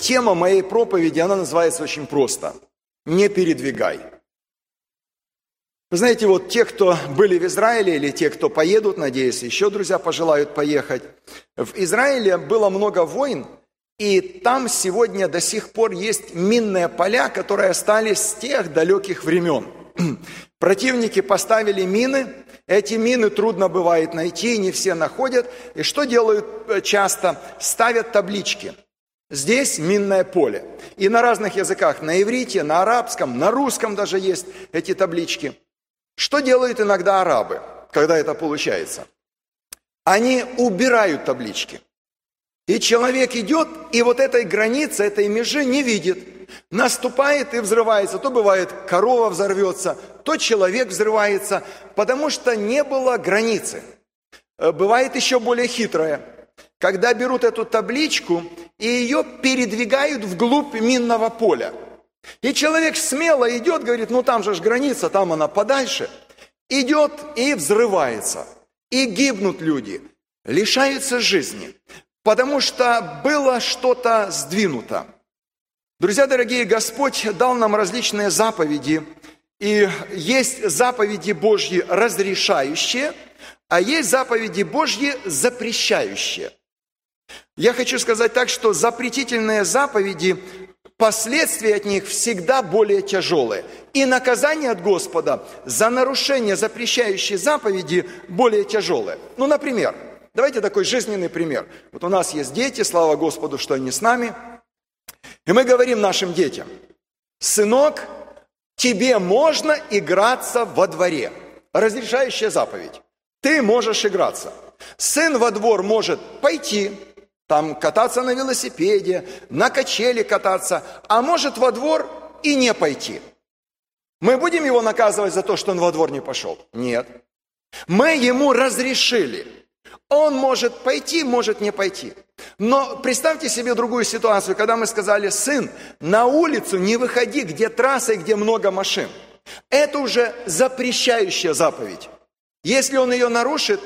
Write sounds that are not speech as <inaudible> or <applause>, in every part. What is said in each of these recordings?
Тема моей проповеди, она называется очень просто. Не передвигай. Вы знаете, вот те, кто были в Израиле, или те, кто поедут, надеюсь, еще друзья пожелают поехать. В Израиле было много войн, и там сегодня до сих пор есть минные поля, которые остались с тех далеких времен. <clears throat> Противники поставили мины, эти мины трудно бывает найти, не все находят. И что делают э, часто? Ставят таблички – Здесь минное поле. И на разных языках, на иврите, на арабском, на русском даже есть эти таблички. Что делают иногда арабы, когда это получается? Они убирают таблички. И человек идет, и вот этой границы, этой межи не видит. Наступает и взрывается. То бывает корова взорвется, то человек взрывается, потому что не было границы. Э, бывает еще более хитрое – когда берут эту табличку и ее передвигают вглубь минного поля. И человек смело идет, говорит, ну там же ж граница, там она подальше. Идет и взрывается. И гибнут люди, лишаются жизни, потому что было что-то сдвинуто. Друзья дорогие, Господь дал нам различные заповеди, и есть заповеди Божьи разрешающие, а есть заповеди Божьи запрещающие – я хочу сказать так, что запретительные заповеди, последствия от них всегда более тяжелые. И наказание от Господа за нарушение запрещающей заповеди более тяжелое. Ну, например, давайте такой жизненный пример. Вот у нас есть дети, слава Господу, что они с нами. И мы говорим нашим детям, сынок, тебе можно играться во дворе. Разрешающая заповедь. Ты можешь играться. Сын во двор может пойти, там кататься на велосипеде, на качели кататься, а может во двор и не пойти. Мы будем его наказывать за то, что он во двор не пошел? Нет. Мы ему разрешили. Он может пойти, может не пойти. Но представьте себе другую ситуацию, когда мы сказали, сын, на улицу не выходи, где трасса и где много машин. Это уже запрещающая заповедь. Если он ее нарушит,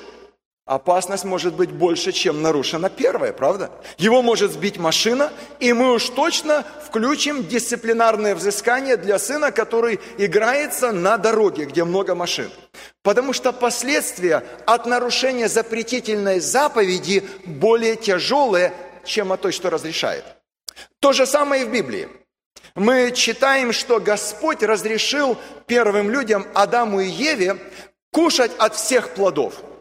Опасность может быть больше, чем нарушена первая, правда? Его может сбить машина, и мы уж точно включим дисциплинарное взыскание для сына, который играется на дороге, где много машин. Потому что последствия от нарушения запретительной заповеди более тяжелые, чем от той, что разрешает. То же самое и в Библии. Мы читаем, что Господь разрешил первым людям, Адаму и Еве, кушать от всех плодов –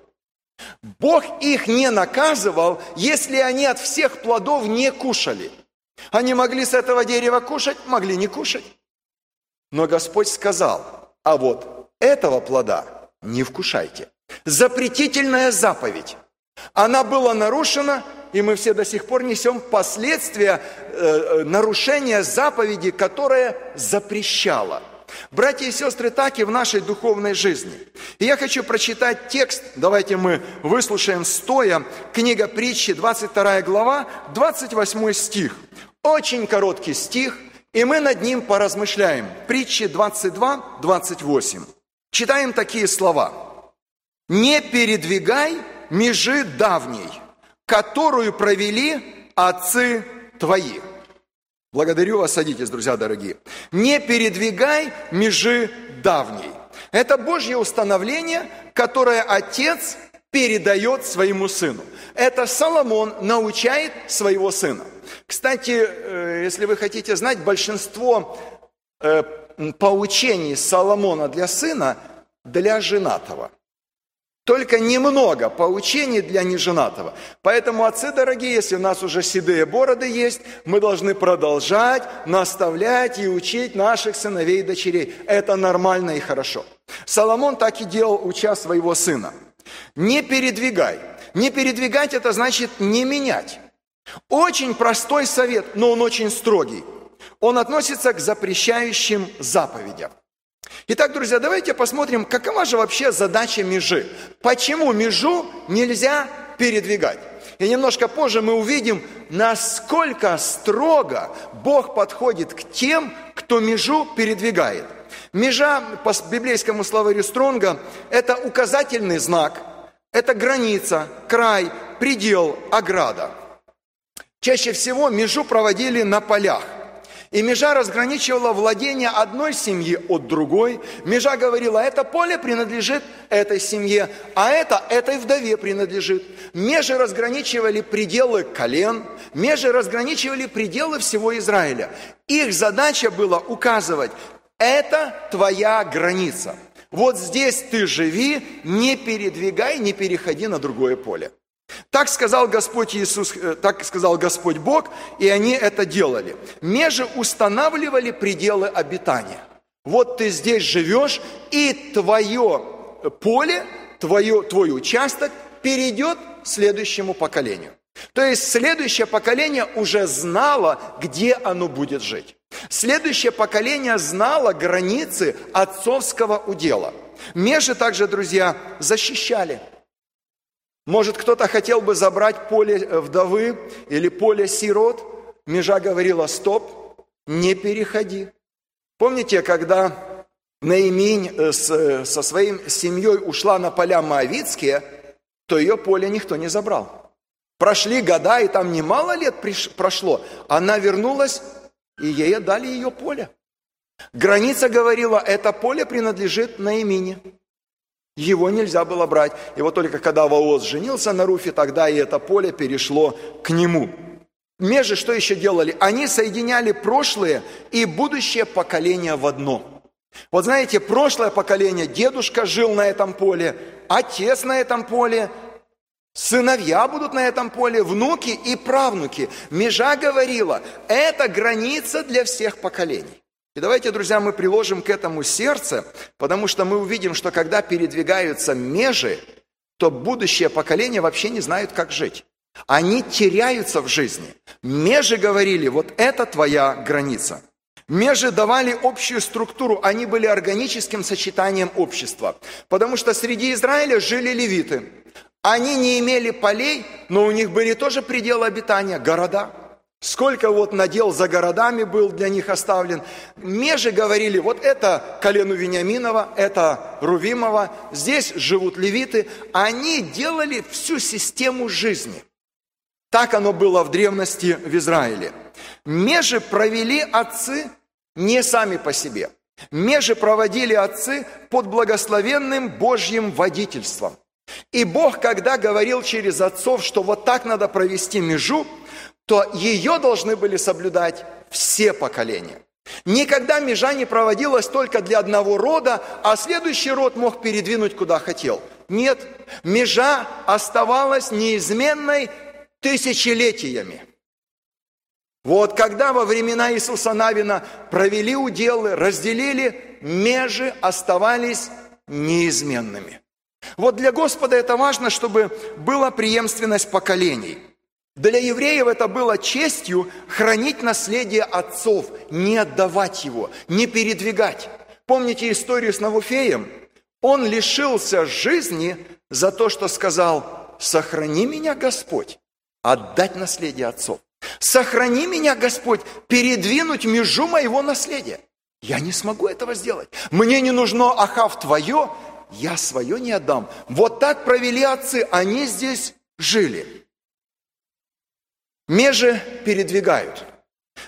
Бог их не наказывал, если они от всех плодов не кушали. Они могли с этого дерева кушать, могли не кушать. Но Господь сказал, а вот этого плода не вкушайте. Запретительная заповедь. Она была нарушена, и мы все до сих пор несем последствия э, э нарушения заповеди, которая запрещала – Братья и сестры, так и в нашей духовной жизни. И я хочу прочитать текст, давайте мы выслушаем стоя, книга притчи, 22 глава, 28 стих. Очень короткий стих, и мы над ним поразмышляем. Притчи 22, 28. Читаем такие слова. «Не передвигай межи давней, которую провели отцы твои». Благодарю вас, садитесь, друзья дорогие. Не передвигай межи давней. Это Божье установление, которое Отец передает своему сыну. Это Соломон научает своего сына. Кстати, э, если вы хотите знать, большинство э, поучений Соломона для сына для женатого – только немного поучений для неженатого. Поэтому, отцы дорогие, если у нас уже седые бороды есть, мы должны продолжать наставлять и учить наших сыновей и дочерей. Это нормально и хорошо. Соломон так и делал, уча своего сына. Не передвигай. Не передвигать – это значит не менять. Очень простой совет, но он очень строгий. Он относится к запрещающим заповедям. Итак, друзья, давайте посмотрим, какова же вообще задача межи. Почему межу нельзя передвигать? И немножко позже мы увидим, насколько строго Бог подходит к тем, кто межу передвигает. Межа по библейскому словарю Стронга – это указательный знак, это граница, край, предел, ограда. Чаще всего межу проводили на полях – и межа разграничивала владение одной семьи от другой. Межа говорила, это поле принадлежит этой семье, а это этой вдове принадлежит. Межи разграничивали пределы колен, межи разграничивали пределы всего Израиля. Их задача была указывать, это твоя граница. Вот здесь ты живи, не передвигай, не переходи на другое поле. Так сказал Господь Иисус, э, так сказал Господь Бог, и они это делали. Межи устанавливали пределы обитания. Вот ты здесь живешь, и твое поле, твое, твой участок перейдет следующему поколению. То есть следующее поколение уже знало, где оно будет жить. Следующее поколение знало границы отцовского удела. Межи также, друзья, защищали – может, кто-то хотел бы забрать поле э, вдовы или поле сирот? Межа говорила, стоп, не переходи. Помните, когда Наиминь э, э, со своей семьей ушла на поля Моавицкие, то ее поле никто не забрал. Прошли года, и там немало лет прошло. Она вернулась, и ей отдали ее поле. Граница говорила, это поле принадлежит Наимине. Его нельзя было брать. И вот только когда Ваоз женился на Руфе, тогда и это поле перешло к нему. Межи что еще делали? Они соединяли прошлое и будущее поколение в одно. Вот знаете, прошлое поколение, дедушка жил на этом поле, отец на этом поле, сыновья будут на этом поле, внуки и правнуки. Межа говорила, это граница для всех поколений. И давайте, друзья, мы приложим к этому сердце, потому что мы увидим, что когда передвигаются межи, то будущее поколение вообще не знают, как жить. Они теряются в жизни. Межи говорили, вот это твоя граница. Межи давали общую структуру, они были органическим сочетанием общества. Потому что среди Израиля жили левиты. Они не имели полей, но у них были тоже пределы обитания, города – Сколько вот надел за городами был для них оставлен. Межи говорили, вот это колену Вениаминова, это Рувимова, здесь живут левиты. Они делали всю систему жизни. Так оно было в древности в Израиле. Межи провели отцы не сами по себе. Межи проводили отцы под благословенным Божьим водительством. И Бог, когда говорил через отцов, что вот так надо провести межу, то ее должны были соблюдать все поколения. Никогда межа не проводилась только для одного рода, а следующий род мог передвинуть куда хотел. Нет, межа оставалась неизменной тысячелетиями. Вот когда во времена Иисуса Навина провели уделы, разделили, межи оставались неизменными. Вот для Господа это важно, чтобы была преемственность поколений – для евреев это было честью хранить наследие отцов, не отдавать его, не передвигать. Помните историю с Навуфеем? Он лишился жизни за то, что сказал, сохрани меня, Господь, отдать наследие отцов. Сохрани меня, Господь, передвинуть межу моего наследия. Я не смогу этого сделать. Мне не нужно, Ахав, твое, я свое не отдам. Вот так провели отцы, они здесь жили. Межи передвигают.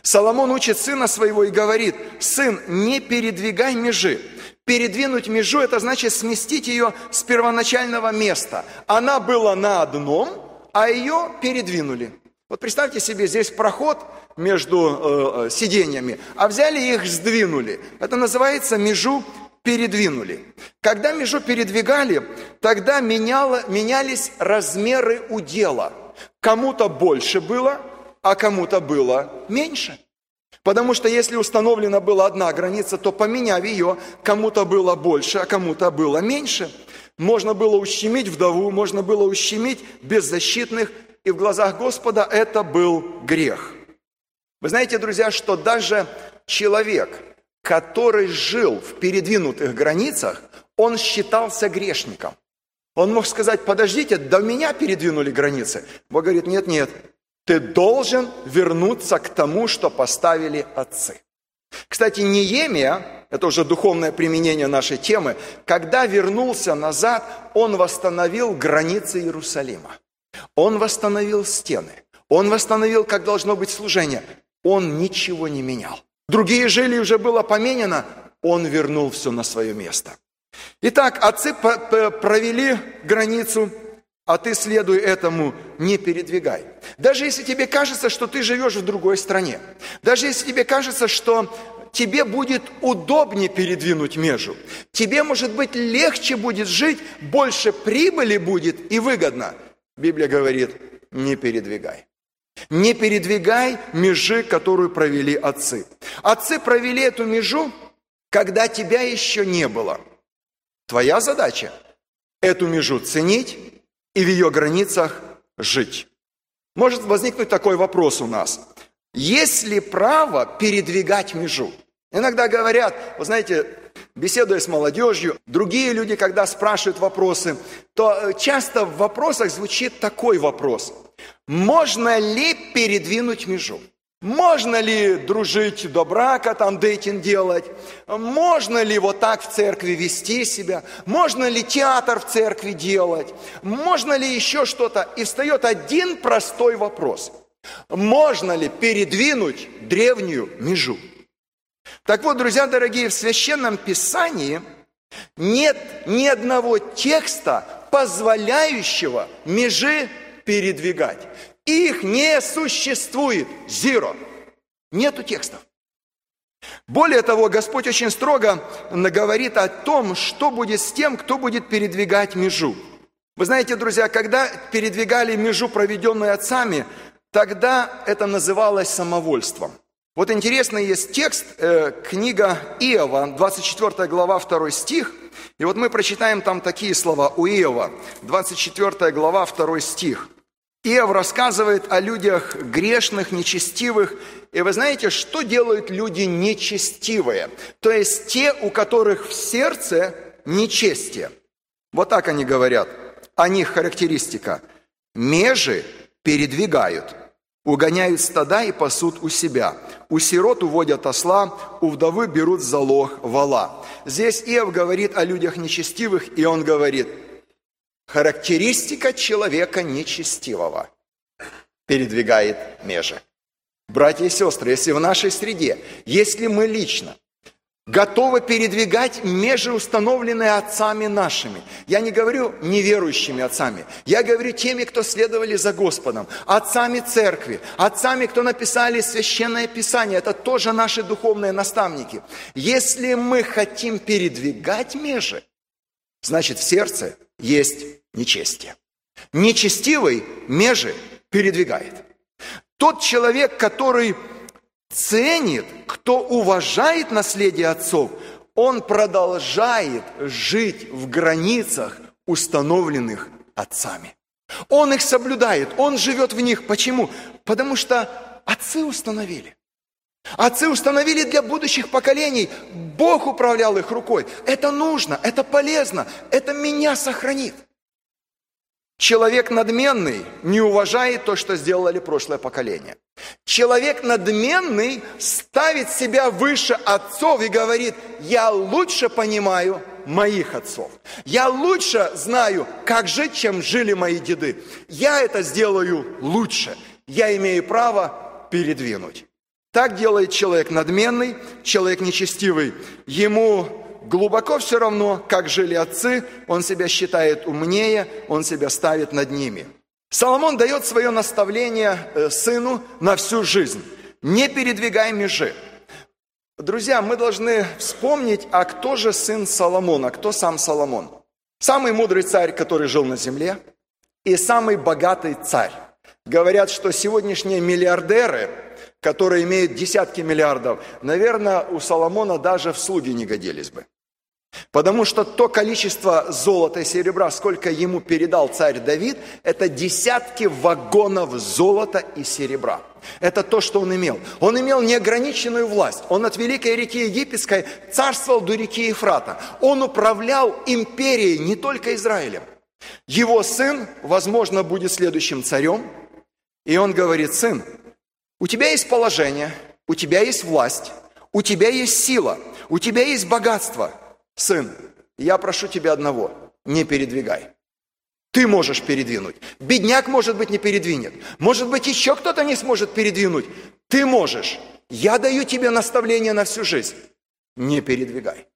Соломон учит сына своего и говорит, сын, не передвигай межи. Передвинуть межу – это значит сместить ее с первоначального места. Она была на одном, а ее передвинули. Вот представьте себе, здесь проход между э, э сиденьями, а взяли их, сдвинули. Это называется межу передвинули. Когда межу передвигали, тогда меняло, менялись размеры удела – Кому-то больше было, а кому-то было меньше. Потому что если установлена была одна граница, то поменяв ее, кому-то было больше, а кому-то было меньше. Можно было ущемить вдову, можно было ущемить беззащитных, и в глазах Господа это был грех. Вы знаете, друзья, что даже человек, который жил в передвинутых границах, он считался грешником. Он мог сказать, подождите, до меня передвинули границы. Бог говорит, нет, нет, ты должен вернуться к тому, что поставили отцы. Кстати, Неемия, это уже духовное применение нашей темы, когда вернулся назад, он восстановил границы Иерусалима. Он восстановил стены. Он восстановил, как должно быть служение. Он ничего не менял. Другие жили, уже было поменено. Он вернул все на свое место. Итак, отцы провели границу, а ты, следуй этому, не передвигай. Даже если тебе кажется, что ты живешь в другой стране, даже если тебе кажется, что тебе будет удобнее передвинуть межу, тебе, может быть, легче будет жить, больше прибыли будет и выгодно. Библия говорит, не передвигай. Не передвигай межи, которую провели отцы. Отцы провели эту межу, когда тебя еще не было. Твоя задача – эту межу ценить и в ее границах жить. Может возникнуть такой вопрос у нас. Есть ли право передвигать межу? Иногда говорят, вы знаете, беседуя с молодежью, другие люди, когда спрашивают вопросы, то э, часто в вопросах звучит такой вопрос. Можно ли передвинуть межу? Можно ли дружить до брака, там дейтинг делать? Можно ли вот так в церкви вести себя? Можно ли театр в церкви делать? Можно ли еще что-то? И встает один простой вопрос. Можно ли передвинуть древнюю межу? Так вот, друзья дорогие, в Священном Писании нет ни одного текста, позволяющего межи передвигать. Их не существует. Зеро. Нету текстов. Более того, Господь очень строго говорит о том, что будет с тем, кто будет передвигать межу. Вы знаете, друзья, когда передвигали межу, проведенную отцами, тогда это называлось самовольством. Вот интересный есть текст, э, книга Иова, 24 глава, 2 стих. И вот мы прочитаем там такие слова у Иова, 24 глава, 2 стих. Иов рассказывает о людях грешных, нечестивых. И вы знаете, что делают люди нечестивые? То есть те, у которых в сердце нечестие. Вот так они говорят. О них характеристика. Межи передвигают, угоняют стада и пасут у себя. У сирот уводят осла, у вдовы берут залог вала. Здесь Иов говорит о людях нечестивых, и он говорит – Характеристика человека нечестивого передвигает межи. Братья и сестры, если в нашей среде, если мы лично готовы передвигать межи, установленные отцами нашими. Я не говорю неверующими отцами, я говорю теми, кто следовали за Господом, отцами церкви, отцами, кто написали священное писание, это тоже наши духовные наставники. Если мы хотим передвигать межи, значит в сердце есть нечестие. Нечестивый межи передвигает. Тот человек, который ценит, кто уважает наследие отцов, он продолжает жить в границах, установленных отцами. Он их соблюдает, он живет в них. Почему? Потому что отцы установили. Отцы установили для будущих поколений. Бог управлял их рукой. Это нужно, это полезно, это меня сохранит. Человек надменный не уважает то, что сделали прошлое поколение. Человек надменный ставит себя выше отцов и говорит, я лучше понимаю моих отцов. Я лучше знаю, как жить, чем жили мои деды. Я это сделаю лучше. Я имею право передвинуть. Так делает человек надменный, человек нечестивый. Ему глубоко все равно, как жили отцы, он себя считает умнее, он себя ставит над ними. Соломон дает свое наставление э, сыну на всю жизнь. Не передвигай межи. Друзья, мы должны вспомнить, а кто же сын Соломона, кто сам Соломон? Самый мудрый царь, который жил на земле, и самый богатый царь. Говорят, что сегодняшние миллиардеры – которые имеют десятки миллиардов, наверное, у Соломона даже в слуги не годились бы. Потому что то количество золота и серебра, сколько ему передал царь Давид, это десятки вагонов золота и серебра. Это то, что он имел. Он имел неограниченную власть. Он от великой реки Египетской царствовал до реки Ефрата. Он управлял империей не только Израилем. Его сын, возможно, будет следующим царем. И он говорит, сын, у тебя есть положение, у тебя есть власть, у тебя есть сила, у тебя есть богатство. Сын, я прошу тебя одного, не передвигай. Ты можешь передвинуть. Бедняк, может быть, не передвинет. Может быть, еще кто-то не сможет передвинуть. Ты можешь. Я даю тебе наставление на всю жизнь. Не передвигай.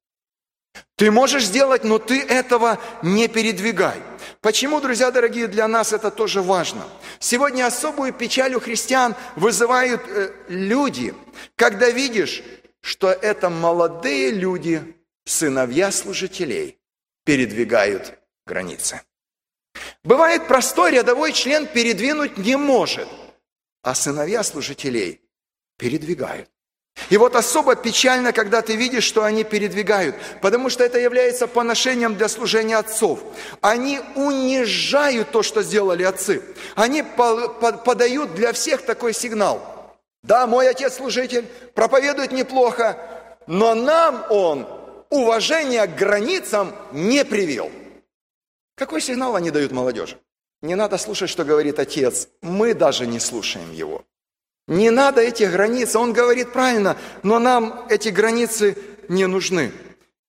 Ты можешь сделать, но ты этого не передвигай. Почему, друзья дорогие, для нас это тоже важно? Сегодня особую печаль у христиан вызывают э, люди, когда видишь, что это молодые люди, сыновья служителей, передвигают границы. Бывает простой рядовой член передвинуть не может, а сыновья служителей передвигают. И вот особо печально, когда ты видишь, что они передвигают, потому что это является поношением для служения отцов. Они унижают то, что сделали отцы. Они подают для всех такой сигнал. Да, мой отец служитель, проповедует неплохо, но нам он уважение к границам не привел. Какой сигнал они дают молодежи? Не надо слушать, что говорит отец. Мы даже не слушаем его. Не надо этих границ. Он говорит правильно, но нам эти границы не нужны.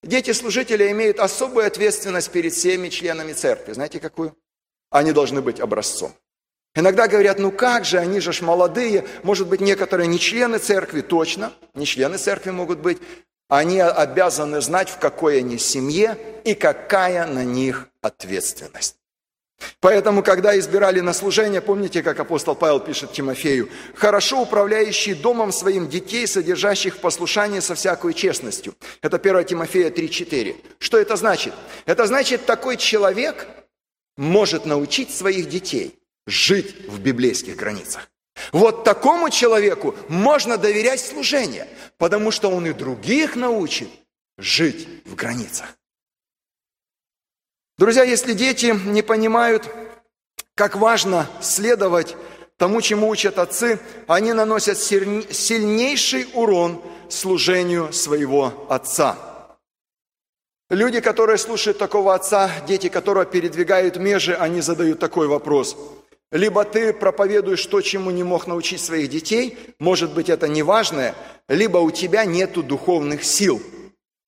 Дети служителя имеют особую ответственность перед всеми членами церкви. Знаете какую? Они должны быть образцом. Иногда говорят, ну как же, они же ж молодые, может быть, некоторые не члены церкви, точно, не члены церкви могут быть. Они обязаны знать, в какой они семье и какая на них ответственность. Поэтому, когда избирали на служение, помните, как апостол Павел пишет Тимофею, «Хорошо управляющий домом своим детей, содержащих в послушании со всякой честностью». Это 1 Тимофея 3,4. Что это значит? Это значит, такой человек может научить своих детей жить в библейских границах. Вот такому человеку можно доверять служение, потому что он и других научит жить в границах. Друзья, если дети не понимают, как важно следовать тому, чему учат отцы, они наносят сильнейший урон служению своего отца. Люди, которые слушают такого отца, дети которого передвигают межи, они задают такой вопрос. Либо ты проповедуешь то, чему не мог научить своих детей, может быть, это неважное, либо у тебя нету духовных сил,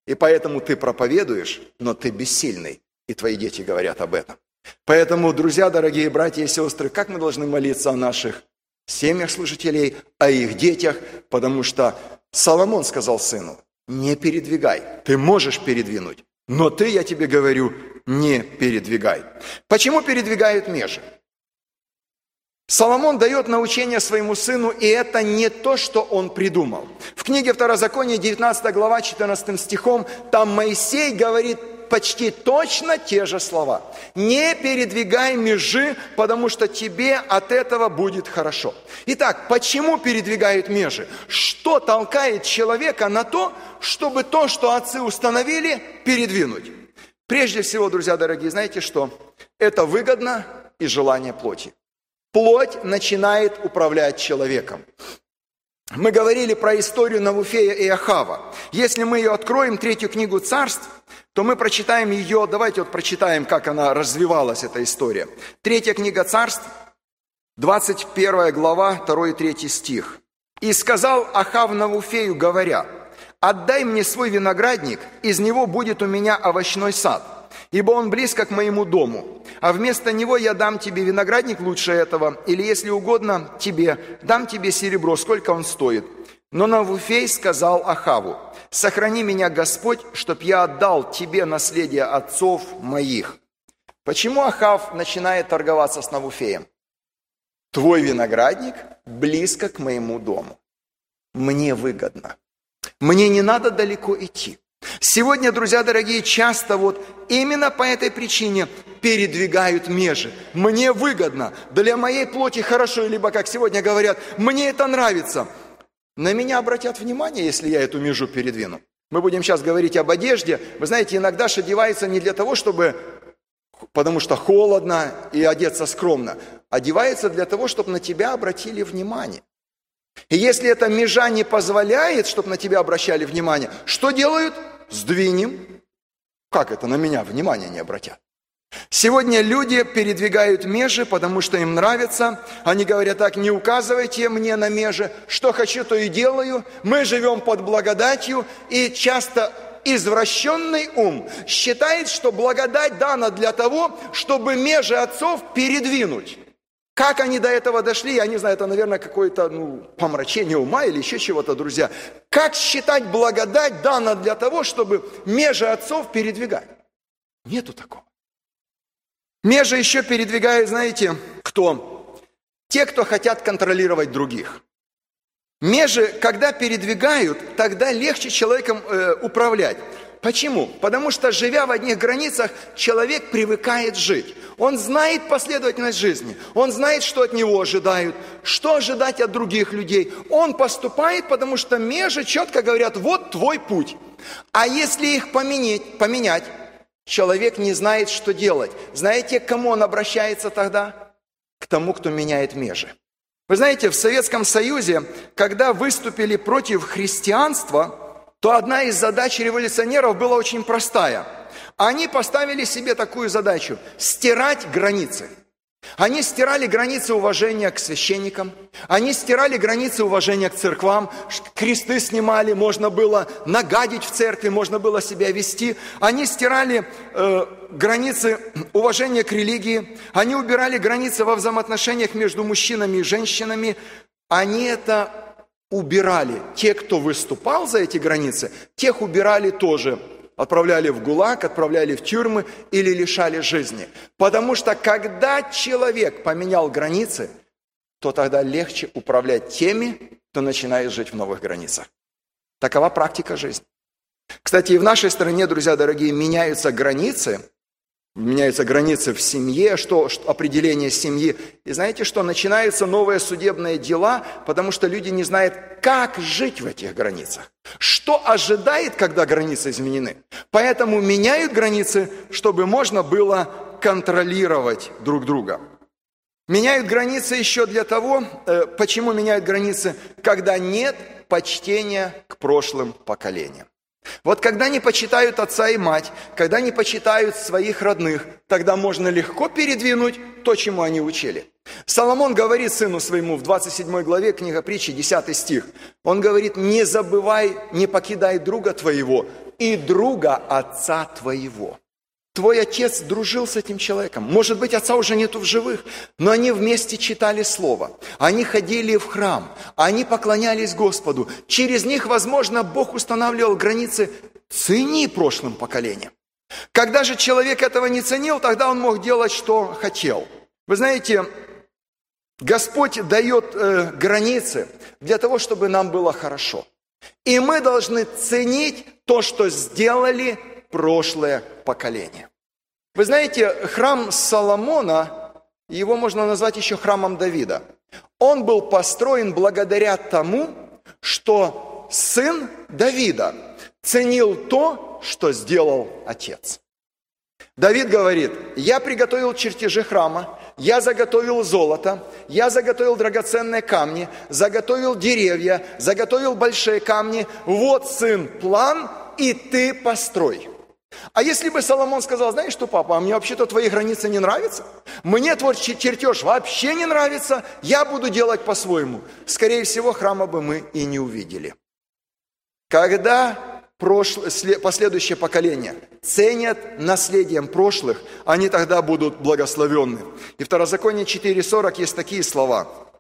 и поэтому ты проповедуешь, но ты бессильный и твои дети говорят об этом. Поэтому, друзья, дорогие братья и сестры, как мы должны молиться о наших семьях служителей, о их детях, потому что Соломон сказал сыну, не передвигай, ты можешь передвинуть, но ты, я тебе говорю, не передвигай. Почему передвигают межи? Соломон дает научение своему сыну, и это не то, что он придумал. В книге Второзакония, 19 глава, 14 стихом, там Моисей говорит почти точно те же слова. Не передвигай межи, потому что тебе от этого будет хорошо. Итак, почему передвигают межи? Что толкает человека на то, чтобы то, что отцы установили, передвинуть? Прежде всего, друзья дорогие, знаете что? Это выгодно и желание плоти. Плоть начинает управлять человеком. Мы говорили про историю Навуфея и Ахава. Если мы ее откроем, третью книгу царств, то мы прочитаем ее, давайте вот прочитаем, как она развивалась, эта история. Третья книга царств, 21 глава, 2 и 3 стих. «И сказал Ахав Навуфею, говоря, «Отдай мне свой виноградник, из него будет у меня овощной сад, ибо он близко к моему дому, а вместо него я дам тебе виноградник лучше этого, или, если угодно тебе, дам тебе серебро, сколько он стоит». Но Навуфей сказал Ахаву, сохрани меня, Господь, чтоб я отдал тебе наследие отцов моих. Почему Ахав начинает торговаться с Навуфеем? Твой виноградник близко к моему дому. Мне выгодно. Мне не надо далеко идти. Сегодня, друзья дорогие, часто вот именно по этой причине передвигают межи. Мне выгодно, для моей плоти хорошо, либо, как сегодня говорят, мне это нравится – на меня обратят внимание, если я эту межу передвину? Мы будем сейчас говорить об одежде. Вы знаете, иногда одевается не для того, чтобы, потому что холодно и одеться скромно. Одевается для того, чтобы на тебя обратили внимание. И если эта межа не позволяет, чтобы на тебя обращали внимание, что делают? Сдвинем. Как это на меня внимание не обратят? Сегодня люди передвигают межи, потому что им нравится. Они говорят так, не указывайте мне на межи, что хочу, то и делаю. Мы живем под благодатью, и часто извращенный ум считает, что благодать дана для того, чтобы межи отцов передвинуть. Как они до этого дошли, я не знаю, это, наверное, какое-то ну, помрачение ума или еще чего-то, друзья. Как считать благодать дана для того, чтобы межи отцов передвигать? Нету такого. Межи еще передвигают, знаете, кто? Те, кто хотят контролировать других. Межи, когда передвигают, тогда легче человеком э, управлять. Почему? Потому что, живя в одних границах, человек привыкает жить. Он знает последовательность жизни. Он знает, что от него ожидают, что ожидать от других людей. Он поступает, потому что межи четко говорят, вот твой путь. А если их поменять, поменять человек не знает, что делать. Знаете, к кому он обращается тогда? К тому, кто меняет межи. Вы знаете, в Советском Союзе, когда выступили против христианства, то одна из задач революционеров была очень простая. Они поставили себе такую задачу – стирать границы – они стирали границы уважения к священникам, они стирали границы уважения к церквам, кресты снимали, можно было нагадить в церкви, можно было себя вести. Они стирали э, границы <clears throat> уважения к религии, они убирали границы во взаимоотношениях между мужчинами и женщинами. Они это убирали. Те, кто выступал за эти границы, тех убирали тоже отправляли в ГУЛАГ, отправляли в тюрьмы или лишали жизни. Потому что когда человек поменял границы, то тогда легче управлять теми, кто начинает жить в новых границах. Такова практика жизни. Кстати, и в нашей стране, друзья дорогие, меняются границы – меняются границы в семье, что, что определение семьи. И знаете что, начинаются новые судебные дела, потому что люди не знают, как жить в этих границах. Что ожидает, когда границы изменены. Поэтому меняют границы, чтобы можно было контролировать друг друга. Меняют границы еще для того, э, почему меняют границы, когда нет почтения к прошлым поколениям. Вот когда не почитают отца и мать, когда не почитают своих родных, тогда можно легко передвинуть то, чему они учили. Соломон говорит сыну своему в 27 главе книга притчи, 10 стих. Он говорит, не забывай, не покидай друга твоего и друга отца твоего. Твой отец дружил с этим человеком. Может быть, отца уже нету в живых, но они вместе читали Слово. Они ходили в храм, они поклонялись Господу. Через них, возможно, Бог устанавливал границы «цени прошлым поколениям». Когда же человек этого не ценил, тогда он мог делать, что хотел. Вы знаете, Господь дает э, границы для того, чтобы нам было хорошо. И мы должны ценить то, что сделали прошлое поколение. Вы знаете, храм Соломона, его можно назвать еще храмом Давида. Он был построен благодаря тому, что сын Давида ценил то, что сделал отец. Давид говорит, я приготовил чертежи храма, я заготовил золото, я заготовил драгоценные камни, заготовил деревья, заготовил большие камни. Вот, сын, план, и ты построй. А если бы Соломон сказал, знаешь что, папа, а мне вообще-то твои границы не нравятся? Мне твой чертеж вообще не нравится, я буду делать по-своему. Скорее всего, храма бы мы и не увидели. Когда прошлое, последующее поколение ценят наследием прошлых, они тогда будут благословенны. И в Второзаконие 4.40 есть такие слова –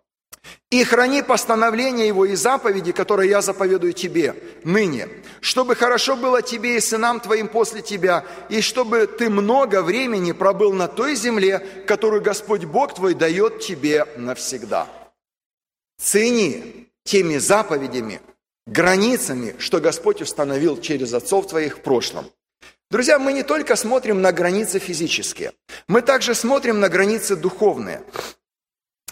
и храни постановления Его и заповеди, которые я заповедую тебе ныне, чтобы хорошо было тебе и сынам твоим после тебя, и чтобы ты много времени пробыл на той земле, которую Господь Бог твой дает тебе навсегда. Цени теми заповедями, границами, что Господь установил через отцов твоих в прошлом. Друзья, мы не только смотрим на границы физические, мы также смотрим на границы духовные.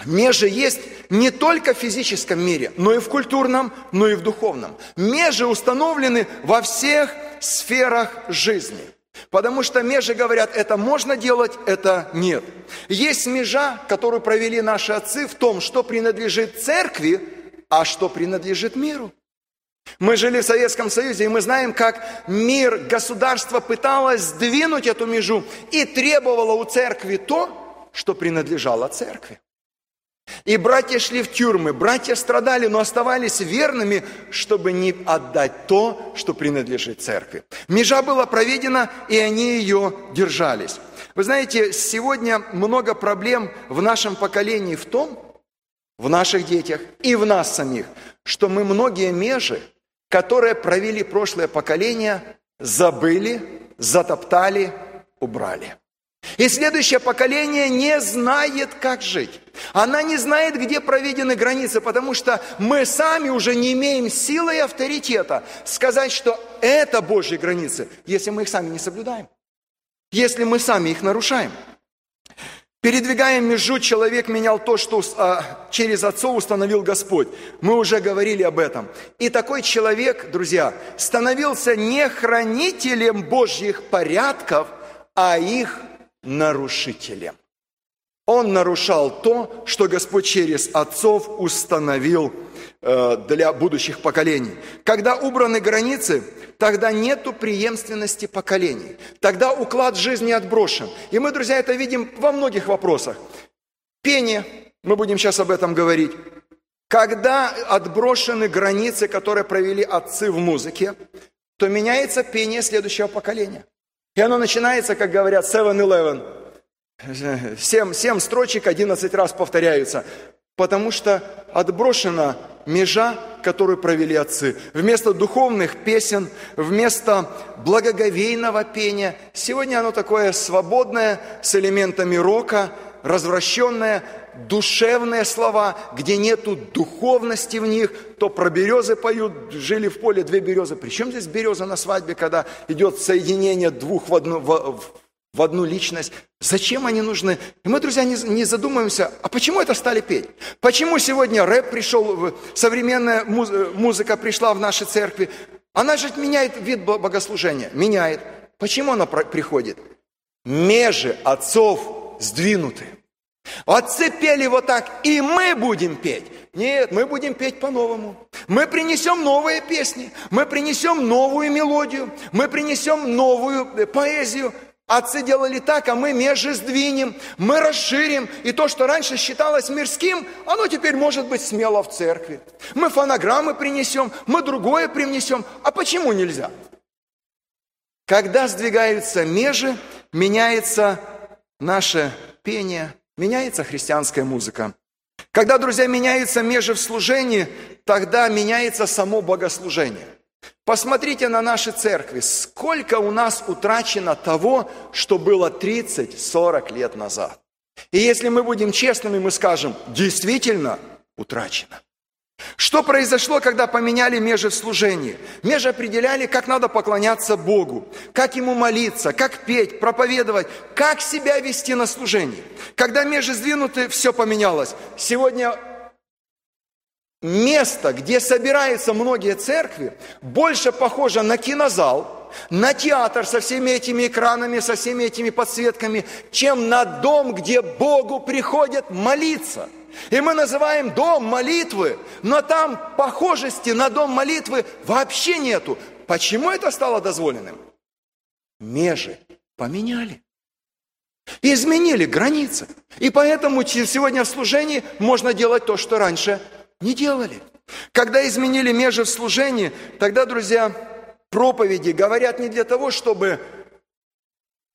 Межи есть не только в физическом мире, но и в культурном, но и в духовном. Межи установлены во всех сферах жизни. Потому что межи говорят, это можно делать, это нет. Есть межа, которую провели наши отцы в том, что принадлежит церкви, а что принадлежит миру. Мы жили в Советском Союзе, и мы знаем, как мир, государство пыталось сдвинуть эту межу и требовало у церкви то, что принадлежало церкви. И братья шли в тюрьмы, братья страдали, но оставались верными, чтобы не отдать то, что принадлежит церкви. Межа была проведена, и они ее держались. Вы знаете, сегодня много проблем в нашем поколении в том, в наших детях и в нас самих, что мы многие межи, которые провели прошлое поколение, забыли, затоптали, убрали. И следующее поколение не знает, как жить. Она не знает, где проведены границы, потому что мы сами уже не имеем силы и авторитета сказать, что это Божьи границы, если мы их сами не соблюдаем, если мы сами их нарушаем. Передвигая межу, человек менял то, что а, через отцов установил Господь. Мы уже говорили об этом. И такой человек, друзья, становился не хранителем Божьих порядков, а их нарушителем. Он нарушал то, что Господь через отцов установил э, для будущих поколений. Когда убраны границы, тогда нету преемственности поколений. Тогда уклад жизни отброшен. И мы, друзья, это видим во многих вопросах. Пение, мы будем сейчас об этом говорить. Когда отброшены границы, которые провели отцы в музыке, то меняется пение следующего поколения. И оно начинается, как говорят, 7-Eleven. Семь, семь строчек 11 раз повторяются, потому что отброшена межа, которую провели отцы. Вместо духовных песен, вместо благоговейного пения, сегодня оно такое свободное, с элементами рока, развращенное, душевные слова, где нету духовности в них, то про березы поют, жили в поле две березы. Причем здесь береза на свадьбе, когда идет соединение двух в одну, в, в одну личность. Зачем они нужны? И мы, друзья, не, не задумываемся, а почему это стали петь? Почему сегодня рэп пришел, современная музыка пришла в наши церкви? Она же меняет вид богослужения, меняет. Почему она приходит? Межи отцов сдвинуты. Отцы пели вот так, и мы будем петь. Нет, мы будем петь по-новому. Мы принесем новые песни, мы принесем новую мелодию, мы принесем новую э, поэзию – Отцы делали так, а мы межи сдвинем, мы расширим. И то, что раньше считалось мирским, оно теперь может быть смело в церкви. Мы фонограммы принесем, мы другое принесем. А почему нельзя? Когда сдвигаются межи, меняется наше пение, меняется христианская музыка. Когда, друзья, меняются межи в служении, тогда меняется само богослужение – Посмотрите на наши церкви, сколько у нас утрачено того, что было 30-40 лет назад. И если мы будем честными, мы скажем, действительно утрачено. Что произошло, когда поменяли межи в служении? Межи определяли, как надо поклоняться Богу, как Ему молиться, как петь, проповедовать, как себя вести на служении. Когда межи сдвинуты, все поменялось. Сегодня место, где собираются многие церкви, больше похоже на кинозал, на театр со всеми этими экранами, со всеми этими подсветками, чем на дом, где Богу приходят молиться. И мы называем дом молитвы, но там похожести на дом молитвы вообще нету. Почему это стало дозволенным? Межи поменяли. Изменили границы. И поэтому сегодня в служении можно делать то, что раньше не делали. Когда изменили межи в служении, тогда, друзья, проповеди говорят не для того, чтобы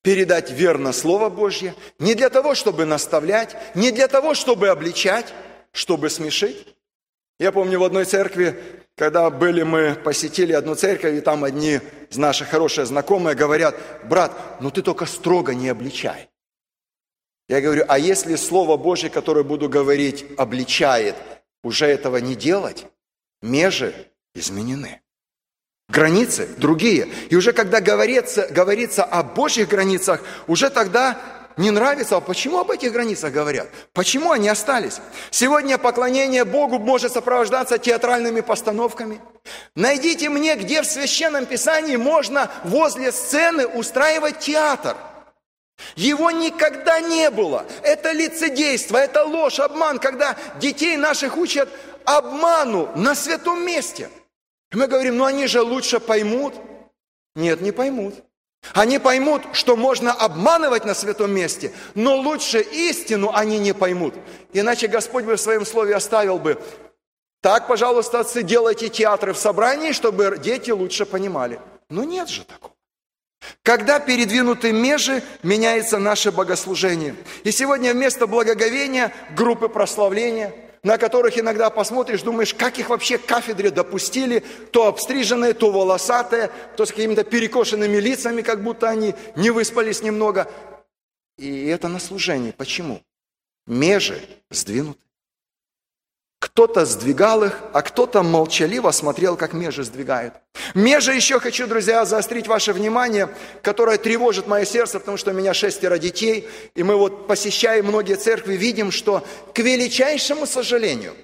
передать верно Слово Божье, не для того, чтобы наставлять, не для того, чтобы обличать, чтобы смешить. Я помню в одной церкви, когда были мы, посетили одну церковь, и там одни из наших хорошие знакомые говорят, брат, ну ты только строго не обличай. Я говорю, а если Слово Божье, которое буду говорить, обличает, уже этого не делать, межи изменены. Границы другие. И уже когда говорится, говорится о Божьих границах, уже тогда не нравится, а почему об этих границах говорят? Почему они остались? Сегодня поклонение Богу может сопровождаться театральными постановками. Найдите мне, где в Священном Писании можно возле сцены устраивать театр. Его никогда не было. Это лицедейство, это ложь, обман, когда детей наших учат обману на святом месте. Мы говорим, ну они же лучше поймут. Нет, не поймут. Они поймут, что можно обманывать на святом месте, но лучше истину они не поймут. Иначе Господь бы в своем слове оставил бы, так, пожалуйста, отцы, делайте театры в собрании, чтобы дети лучше понимали. Но нет же такого. Когда передвинуты межи, меняется наше богослужение. И сегодня вместо благоговения группы прославления – на которых иногда посмотришь, думаешь, как их вообще к кафедре допустили, то обстриженные, то волосатые, то с какими-то перекошенными лицами, как будто они не выспались немного. И это на служении. Почему? Межи сдвинуты. Кто-то сдвигал их, а кто-то молчаливо смотрел, как межи сдвигают. Межи еще хочу, друзья, заострить ваше внимание, которое тревожит мое сердце, потому что у меня шестеро детей, и мы вот посещаем многие церкви, видим, что к величайшему сожалению,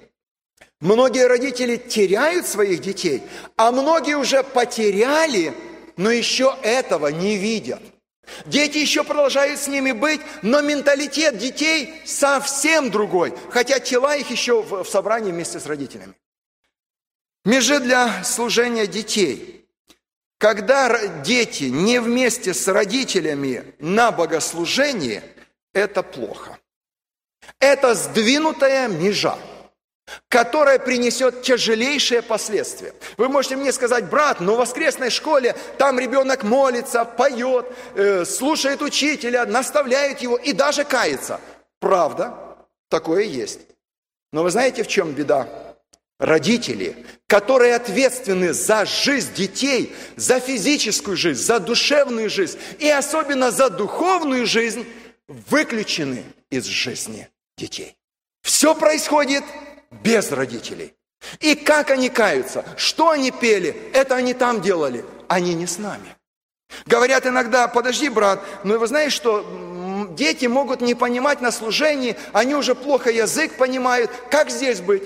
многие родители теряют своих детей, а многие уже потеряли, но еще этого не видят. Дети еще продолжают с ними быть, но менталитет детей совсем другой, хотя тела их еще в, собрании вместе с родителями. Межи для служения детей. Когда дети не вместе с родителями на богослужении, это плохо. Это сдвинутая межа – которая принесет тяжелейшие последствия. Вы можете мне сказать, брат, но в воскресной школе там ребенок молится, поет, э, слушает учителя, наставляет его и даже кается. Правда, такое есть. Но вы знаете, в чем беда? Родители, которые ответственны за жизнь детей, за физическую жизнь, за душевную жизнь и особенно за духовную жизнь, выключены из жизни детей. Все происходит без родителей. И как они каются, что они пели, это они там делали, они не с нами. Говорят иногда, подожди, брат, но вы знаете, что дети могут не понимать на служении, они уже плохо язык понимают, как здесь быть?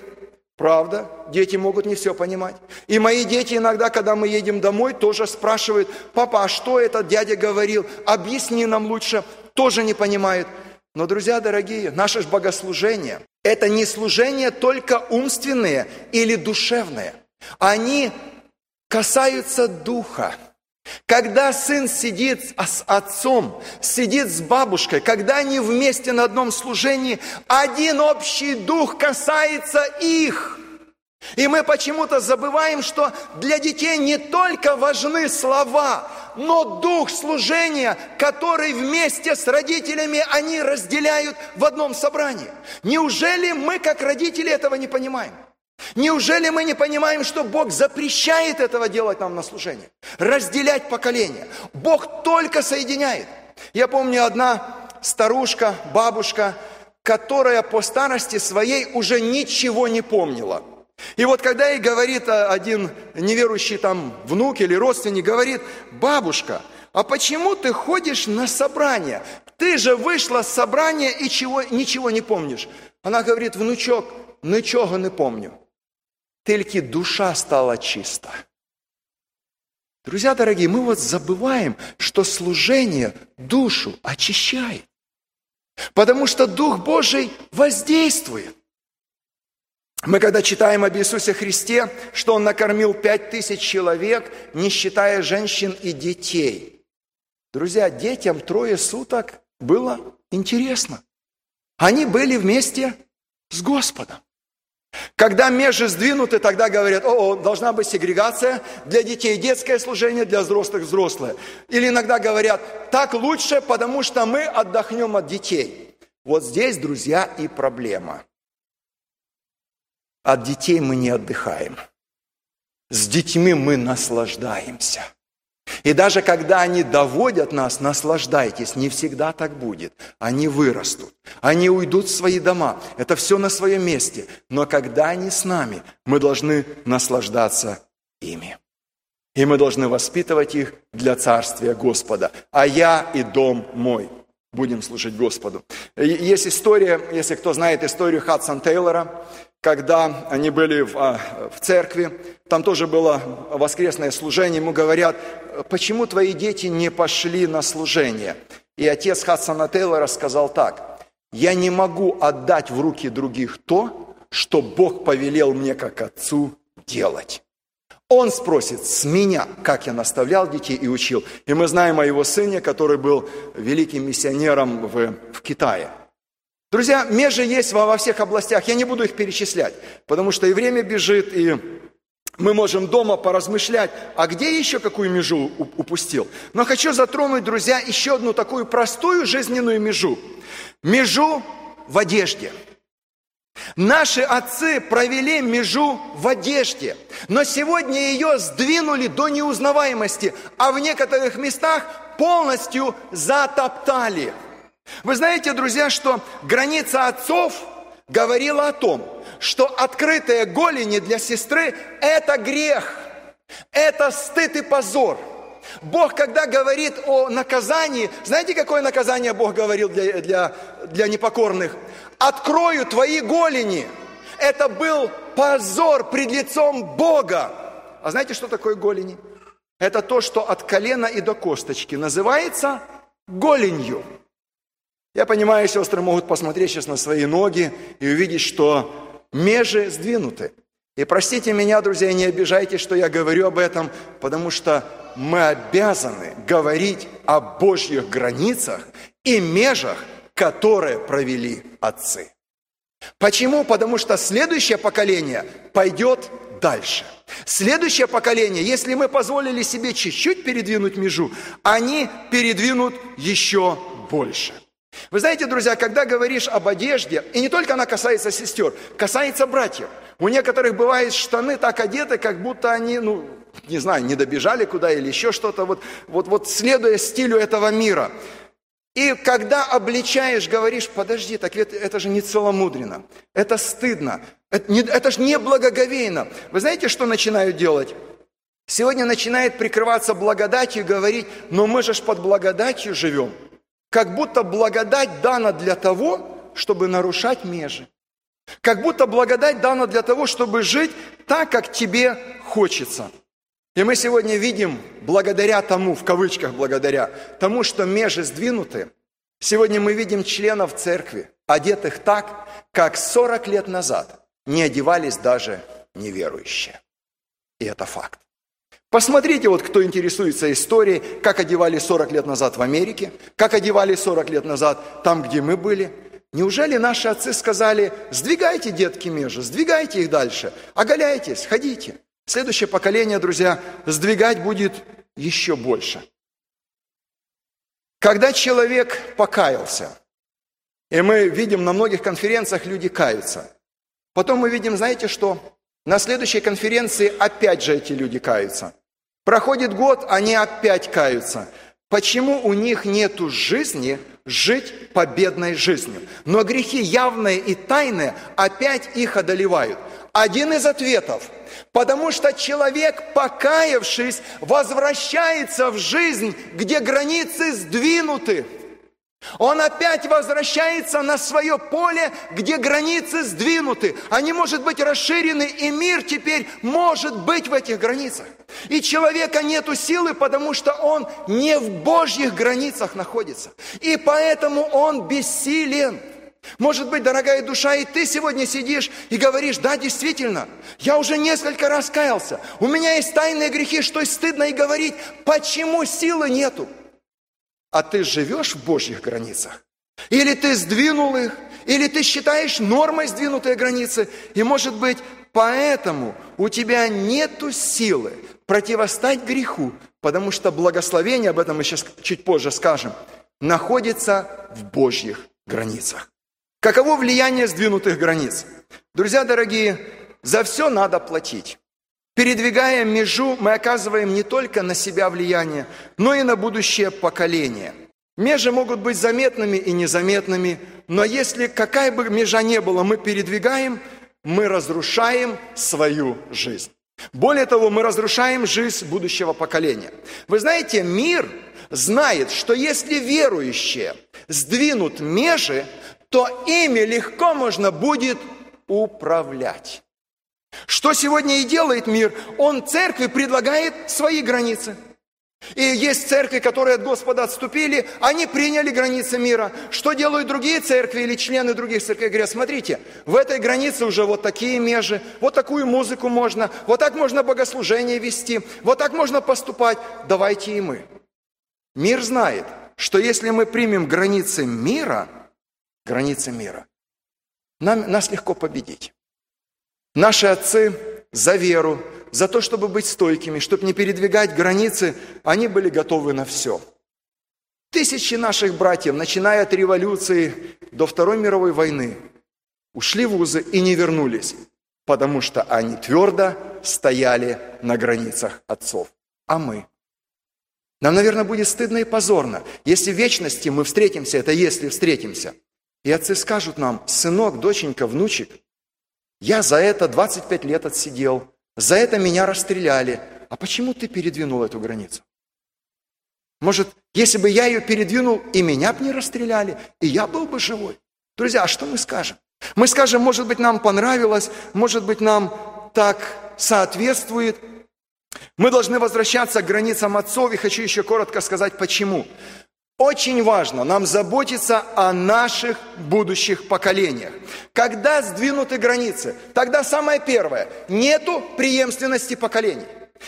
Правда, дети могут не все понимать. И мои дети иногда, когда мы едем домой, тоже спрашивают, папа, а что этот дядя говорил? Объясни нам лучше. Тоже не понимают. Но, друзья дорогие, наше же богослужение – это не служение только умственное или душевное. Они касаются духа. Когда сын сидит с отцом, сидит с бабушкой, когда они вместе на одном служении, один общий дух касается их – и мы почему-то забываем, что для детей не только важны слова, но дух служения, который вместе с родителями они разделяют в одном собрании. Неужели мы, как родители, этого не понимаем? Неужели мы не понимаем, что Бог запрещает этого делать нам на служении? Разделять поколения. Бог только соединяет. Я помню одна старушка, бабушка, которая по старости своей уже ничего не помнила – и вот когда ей говорит а, один неверующий там внук или родственник, говорит, бабушка, а почему ты ходишь на собрание? Ты же вышла с собрания и чего, ничего не помнишь. Она говорит, внучок, ничего не помню. Только душа стала чиста. Друзья дорогие, мы вот забываем, что служение душу очищает. Потому что Дух Божий воздействует. Мы когда читаем об Иисусе Христе, что Он накормил пять тысяч человек, не считая женщин и детей. Друзья, детям трое суток было интересно. Они были вместе с Господом. Когда межи сдвинуты, тогда говорят, о, должна быть сегрегация для детей, детское служение, для взрослых взрослое. Или иногда говорят, так лучше, потому что мы отдохнем от детей. Вот здесь, друзья, и проблема – от детей мы не отдыхаем. С детьми мы наслаждаемся. И даже когда они доводят нас, наслаждайтесь, не всегда так будет. Они вырастут, они уйдут в свои дома, это все на своем месте. Но когда они с нами, мы должны наслаждаться ими. И мы должны воспитывать их для Царствия Господа. А я и дом мой будем служить Господу. Есть история, если кто знает историю Хадсон Тейлора, когда они были в, а, в церкви, там тоже было воскресное служение, ему говорят, почему твои дети не пошли на служение? И отец Хадсона Тейлора сказал так, я не могу отдать в руки других то, что Бог повелел мне как отцу делать. Он спросит с меня, как я наставлял детей и учил. И мы знаем о его сыне, который был великим миссионером в, в Китае. Друзья, межи есть во, во всех областях. Я не буду их перечислять, потому что и время бежит, и мы можем дома поразмышлять, а где еще какую межу упустил. Но хочу затронуть, друзья, еще одну такую простую жизненную межу. Межу в одежде – Наши отцы провели межу в одежде, но сегодня ее сдвинули до неузнаваемости, а в некоторых местах полностью затоптали. Вы знаете, друзья, что граница отцов говорила о том, что открытые голени для сестры – это грех, это стыд и позор – Бог, когда говорит о наказании, знаете, какое наказание Бог говорил для, для, для непокорных? открою твои голени. Это был позор пред лицом Бога. А знаете, что такое голени? Это то, что от колена и до косточки называется голенью. Я понимаю, сестры могут посмотреть сейчас на свои ноги и увидеть, что межи сдвинуты. И простите меня, друзья, не обижайтесь, что я говорю об этом, потому что мы обязаны говорить о Божьих границах и межах, которое провели отцы. Почему? Потому что следующее поколение пойдет дальше. Следующее поколение, если мы позволили себе чуть-чуть передвинуть межу, они передвинут еще больше. Вы знаете, друзья, когда говоришь об одежде, и не только она касается сестер, касается братьев. У некоторых бывают штаны так одеты, как будто они, ну, не знаю, не добежали куда или еще что-то, вот, вот, вот следуя стилю этого мира. И когда обличаешь, говоришь, подожди, так это, это же не целомудренно, это стыдно, это, не, это же не благоговейно. Вы знаете, что начинают делать? Сегодня начинает прикрываться благодатью и говорить, но мы же ж под благодатью живем. Как будто благодать дана для того, чтобы нарушать межи. Как будто благодать дана для того, чтобы жить так, как тебе хочется. И мы сегодня видим, благодаря тому, в кавычках благодаря, тому, что межи сдвинуты, сегодня мы видим членов церкви, одетых так, как 40 лет назад не одевались даже неверующие. И это факт. Посмотрите, вот кто интересуется историей, как одевали 40 лет назад в Америке, как одевали 40 лет назад там, где мы были. Неужели наши отцы сказали, сдвигайте, детки, межи, сдвигайте их дальше, оголяйтесь, ходите. Следующее поколение, друзья, сдвигать будет еще больше. Когда человек покаялся, и мы видим на многих конференциях люди каются, потом мы видим, знаете что? На следующей конференции опять же эти люди каются. Проходит год, они опять каются. Почему у них нет жизни жить победной жизнью? Но грехи явные и тайные опять их одолевают. Один из ответов – Потому что человек, покаявшись, возвращается в жизнь, где границы сдвинуты. Он опять возвращается на свое поле, где границы сдвинуты. Они, может быть, расширены, и мир теперь может быть в этих границах. И человека нету силы, потому что он не в Божьих границах находится. И поэтому он бессилен. Может быть, дорогая душа, и ты сегодня сидишь и говоришь, да, действительно, я уже несколько раз каялся, у меня есть тайные грехи, что стыдно и говорить, почему силы нету? А ты живешь в Божьих границах? Или ты сдвинул их, или ты считаешь нормой сдвинутые границы, и может быть, поэтому у тебя нету силы противостать греху, потому что благословение, об этом мы сейчас чуть позже скажем, находится в Божьих границах. Каково влияние сдвинутых границ? Друзья дорогие, за все надо платить. Передвигая межу, мы оказываем не только на себя влияние, но и на будущее поколение. Межи могут быть заметными и незаметными, но если какая бы межа не была, мы передвигаем, мы разрушаем свою жизнь. Более того, мы разрушаем жизнь будущего поколения. Вы знаете, мир знает, что если верующие сдвинут межи, то ими легко можно будет управлять. Что сегодня и делает мир? Он церкви предлагает свои границы. И есть церкви, которые от Господа отступили, они приняли границы мира. Что делают другие церкви или члены других церквей? Говорят, смотрите, в этой границе уже вот такие межи, вот такую музыку можно, вот так можно богослужение вести, вот так можно поступать, давайте и мы. Мир знает, что если мы примем границы мира, границы мира, нам, нас легко победить. Наши отцы за веру, за то, чтобы быть стойкими, чтобы не передвигать границы, они были готовы на все. Тысячи наших братьев, начиная от революции до Второй мировой войны, ушли в вузы и не вернулись, потому что они твердо стояли на границах отцов. А мы? Нам, наверное, будет стыдно и позорно, если в вечности мы встретимся, это если встретимся, и отцы скажут нам, сынок, доченька, внучек – я за это 25 лет отсидел, за это меня расстреляли. А почему ты передвинул эту границу? Может, если бы я ее передвинул, и меня бы не расстреляли, и я был бы живой. Друзья, а что мы скажем? Мы скажем, может быть, нам понравилось, может быть, нам так соответствует. Мы должны возвращаться к границам отцов, и хочу еще коротко сказать, почему. Очень важно нам заботиться о наших будущих поколениях. Когда сдвинуты границы, тогда самое первое, нету преемственности поколений.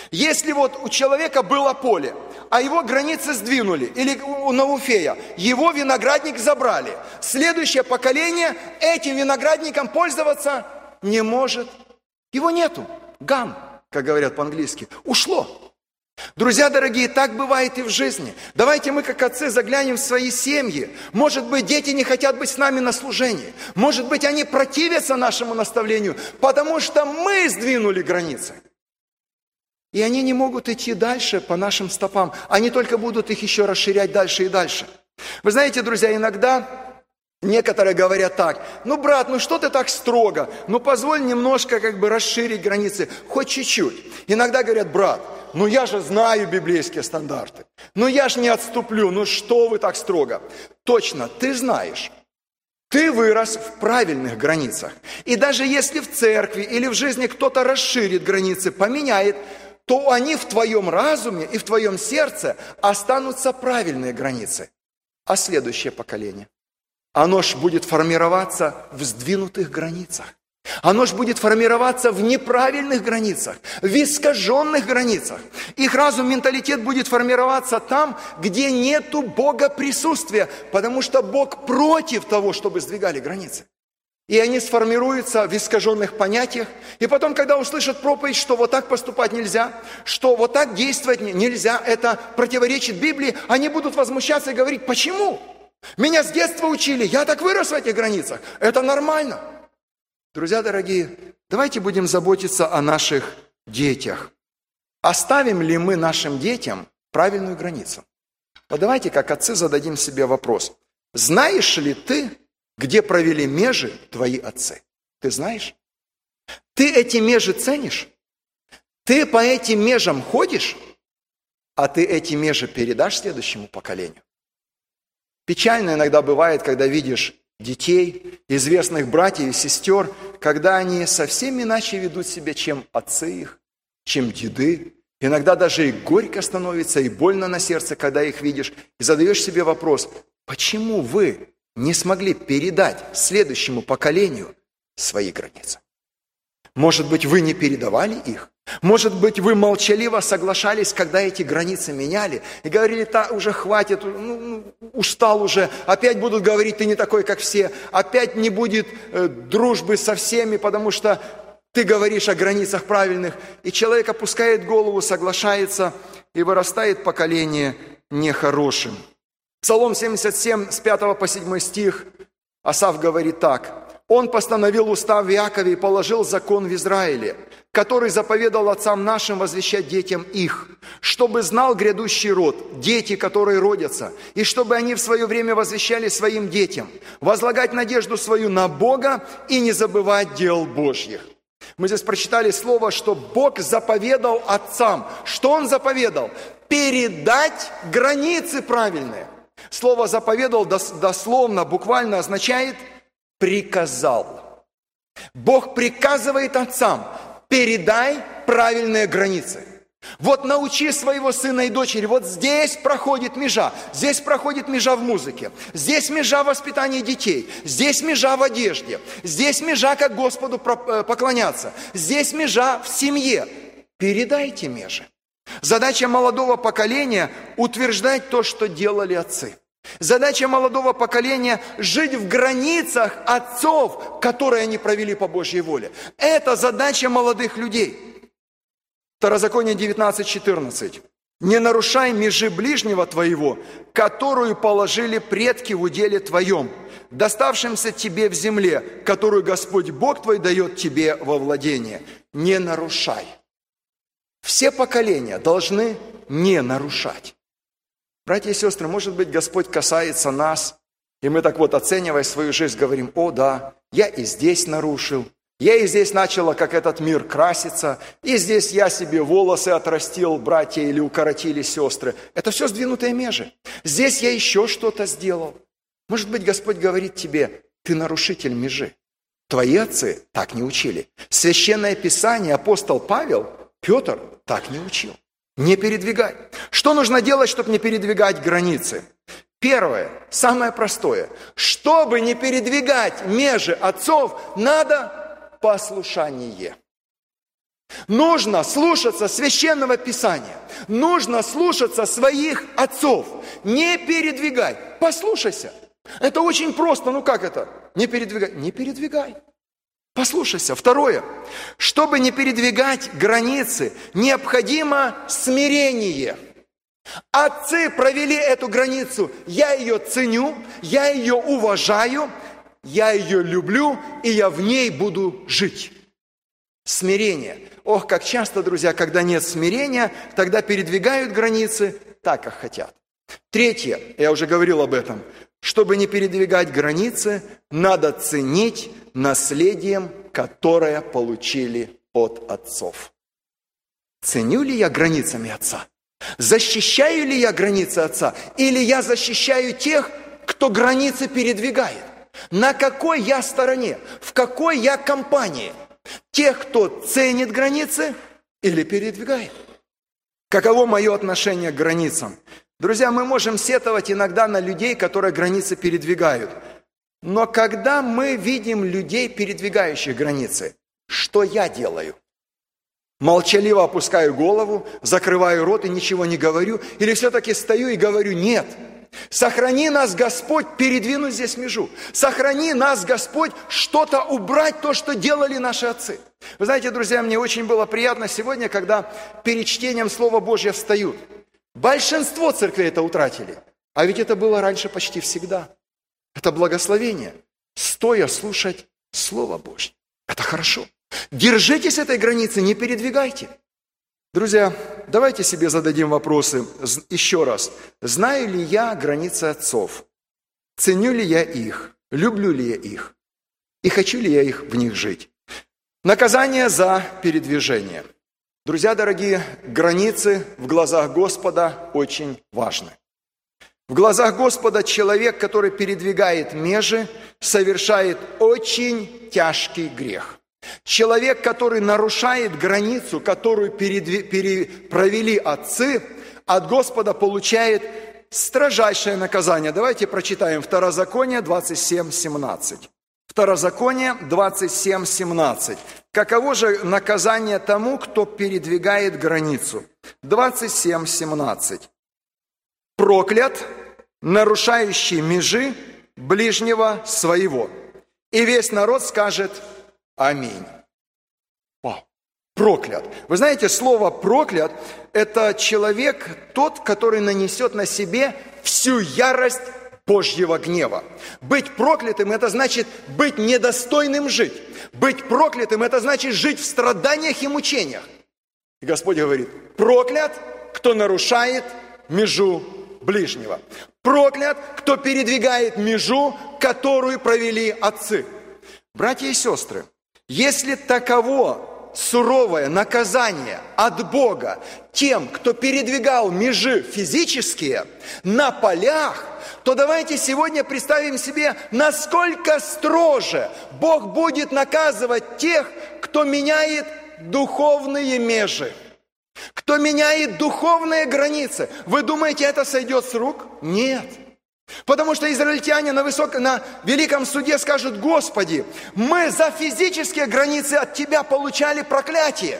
Если вот у человека было поле, а его границы сдвинули, или у Науфея, его виноградник забрали, следующее поколение этим виноградником пользоваться не может. Его нету. Гам, как говорят по-английски, ушло. Друзья дорогие, так бывает и в жизни. Давайте мы, как отцы, заглянем в свои семьи. Может быть, дети не хотят быть с нами на служении. Может быть, они противятся нашему наставлению, потому что мы сдвинули границы. И они не могут идти дальше по нашим стопам. Они только будут их еще расширять дальше и дальше. Вы знаете, друзья, иногда Некоторые говорят так, ну, брат, ну что ты так строго? Ну, позволь немножко как бы расширить границы, хоть чуть-чуть. Иногда говорят, брат, ну я же знаю библейские стандарты. Ну я же не отступлю, ну что вы так строго? Точно, ты знаешь. Ты вырос в правильных границах. И даже если в церкви или в жизни кто-то расширит границы, поменяет, то они в твоем разуме и в твоем сердце останутся правильные границы. А следующее поколение? Оно ж будет формироваться в сдвинутых границах. Оно же будет формироваться в неправильных границах, в искаженных границах. Их разум, менталитет будет формироваться там, где нету Бога присутствия, потому что Бог против того, чтобы сдвигали границы. И они сформируются в искаженных понятиях. И потом, когда услышат проповедь, что вот так поступать нельзя, что вот так действовать нельзя, это противоречит Библии, они будут возмущаться и говорить, почему? Меня с детства учили, я так вырос в этих границах. Это нормально. Друзья дорогие, давайте будем заботиться о наших детях. Оставим ли мы нашим детям правильную границу? Вот давайте, как отцы, зададим себе вопрос. Знаешь ли ты, где провели межи твои отцы? Ты знаешь? Ты эти межи ценишь? Ты по этим межам ходишь? А ты эти межи передашь следующему поколению? Печально иногда бывает, когда видишь детей, известных братьев и сестер, когда они совсем иначе ведут себя, чем отцы их, чем деды. Иногда даже и горько становится, и больно на сердце, когда их видишь. И задаешь себе вопрос, почему вы не смогли передать следующему поколению свои границы? Может быть, вы не передавали их? Может быть, вы молчаливо соглашались, когда эти границы меняли, и говорили, та уже хватит, ну, ну, устал уже, опять будут говорить, ты не такой, как все, опять не будет э, дружбы со всеми, потому что ты говоришь о границах правильных, и человек опускает голову, соглашается, и вырастает поколение нехорошим. Псалом 77, с 5 по 7 стих, Асав говорит так, он постановил устав в Иакове и положил закон в Израиле, который заповедал отцам нашим возвещать детям их, чтобы знал грядущий род, дети, которые родятся, и чтобы они в свое время возвещали своим детям, возлагать надежду свою на Бога и не забывать дел Божьих. Мы здесь прочитали слово, что Бог заповедал отцам. Что Он заповедал? Передать границы правильные. Слово «заповедал» дословно, буквально означает «приказал». Бог приказывает отцам, передай правильные границы. Вот научи своего сына и дочери, вот здесь проходит межа, здесь проходит межа в музыке, здесь межа в воспитании детей, здесь межа в одежде, здесь межа, как Господу э, поклоняться, здесь межа в семье. Передайте межи. Задача молодого поколения – утверждать то, что делали отцы. Задача молодого поколения – жить в границах отцов, которые они провели по Божьей воле. Это задача молодых людей – Второзаконие 19.14. «Не нарушай межи ближнего твоего, которую положили предки в уделе твоем, доставшимся тебе в земле, которую Господь Бог твой дает тебе во владение. Не нарушай». Все поколения должны не нарушать. Братья и сестры, может быть, Господь касается нас, и мы так вот, оценивая свою жизнь, говорим, о да, я и здесь нарушил, я и здесь начала, как этот мир, краситься, и здесь я себе волосы отрастил, братья, или укоротили сестры. Это все сдвинутые межи. Здесь я еще что-то сделал. Может быть, Господь говорит тебе, ты нарушитель межи. Твои отцы так не учили. Священное Писание, апостол Павел, Петр так не учил. Не передвигай. Что нужно делать, чтобы не передвигать границы? Первое, самое простое. Чтобы не передвигать межи отцов, надо послушание. Нужно слушаться священного писания. Нужно слушаться своих отцов. Не передвигай. Послушайся. Это очень просто. Ну как это? Не передвигай. Не передвигай. Послушайся. Второе. Чтобы не передвигать границы, необходимо смирение. Отцы провели эту границу. Я ее ценю, я ее уважаю, я ее люблю, и я в ней буду жить. Смирение. Ох, как часто, друзья, когда нет смирения, тогда передвигают границы так, как хотят. Третье, я уже говорил об этом, чтобы не передвигать границы, надо ценить наследием, которое получили от отцов. Ценю ли я границами отца? Защищаю ли я границы отца? Или я защищаю тех, кто границы передвигает? На какой я стороне? В какой я компании? Тех, кто ценит границы или передвигает? Каково мое отношение к границам? Друзья, мы можем сетовать иногда на людей, которые границы передвигают. Но когда мы видим людей, передвигающих границы, что я делаю? Молчаливо опускаю голову, закрываю рот и ничего не говорю? Или все-таки стою и говорю «нет»? Сохрани нас, Господь, передвинуть здесь межу. Сохрани нас, Господь, что-то убрать, то, что делали наши отцы. Вы знаете, друзья, мне очень было приятно сегодня, когда перед чтением Слова Божьего встают. Большинство церквей это утратили. А ведь это было раньше почти всегда. Это благословение. Стоя слушать Слово Божье. Это хорошо. Держитесь этой границы, не передвигайте. Друзья, давайте себе зададим вопросы еще раз. Знаю ли я границы отцов? Ценю ли я их? Люблю ли я их? И хочу ли я их в них жить? Наказание за передвижение. Друзья дорогие, границы в глазах Господа очень важны. В глазах Господа человек, который передвигает межи, совершает очень тяжкий грех. Человек, который нарушает границу, которую провели отцы, от Господа получает строжайшее наказание. Давайте прочитаем Второзаконие 27, 17. Второзаконие 27, 17. Каково же наказание тому, кто передвигает границу? 27, 17. Проклят, нарушающий межи ближнего своего. И весь народ скажет – Аминь. Вау. Проклят. Вы знаете, слово проклят – это человек тот, который нанесет на себе всю ярость Божьего гнева. Быть проклятым – это значит быть недостойным жить. Быть проклятым – это значит жить в страданиях и мучениях. И Господь говорит, проклят, кто нарушает межу ближнего. Проклят, кто передвигает межу, которую провели отцы. Братья и сестры, если таково суровое наказание от Бога тем, кто передвигал межи физические на полях, то давайте сегодня представим себе, насколько строже Бог будет наказывать тех, кто меняет духовные межи, кто меняет духовные границы. Вы думаете, это сойдет с рук? Нет. Потому что израильтяне на, высоком, на великом суде скажут, Господи, мы за физические границы от Тебя получали проклятие.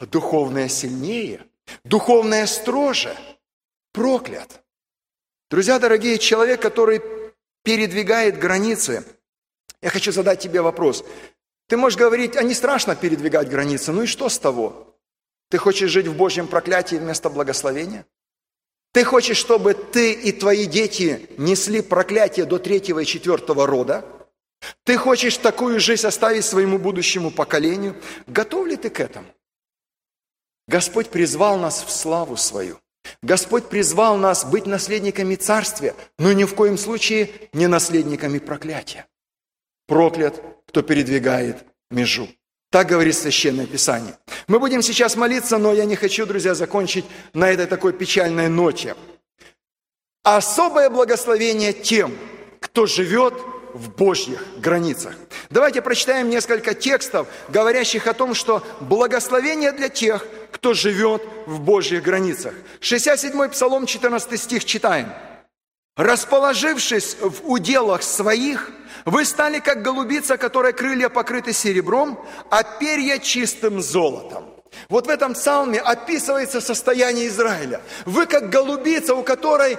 Духовное сильнее, духовное строже, проклят. Друзья дорогие, человек, который передвигает границы, я хочу задать тебе вопрос. Ты можешь говорить, а не страшно передвигать границы, ну и что с того? Ты хочешь жить в Божьем проклятии вместо благословения? Ты хочешь, чтобы ты и твои дети несли проклятие до третьего и четвертого рода? Ты хочешь такую жизнь оставить своему будущему поколению? Готов ли ты к этому? Господь призвал нас в славу свою. Господь призвал нас быть наследниками Царствия, но ни в коем случае не наследниками проклятия. Проклят, кто передвигает межу. Так говорит Священное Писание. Мы будем сейчас молиться, но я не хочу, друзья, закончить на этой такой печальной ноте. Особое благословение тем, кто живет в Божьих границах. Давайте прочитаем несколько текстов, говорящих о том, что благословение для тех, кто живет в Божьих границах. 67-й Псалом, 14 стих читаем. «Расположившись в уделах своих – вы стали как голубица, которой крылья покрыты серебром, а перья чистым золотом. Вот в этом псалме описывается состояние Израиля. Вы как голубица, у которой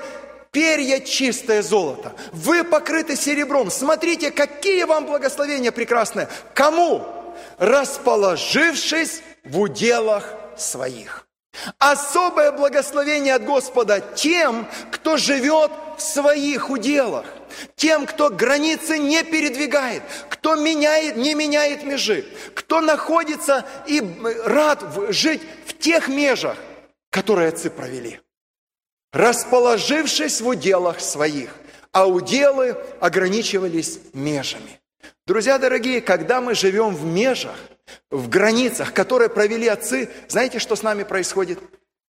перья чистое золото. Вы покрыты серебром. Смотрите, какие вам благословения прекрасные. Кому? Расположившись в уделах своих. Особое благословение от Господа тем, кто живет в своих уделах. Тем, кто границы не передвигает, кто меняет, не меняет межи, кто находится и рад жить в тех межах, которые отцы провели. Расположившись в уделах своих, а уделы ограничивались межами. Друзья дорогие, когда мы живем в межах, в границах, которые провели отцы, знаете, что с нами происходит?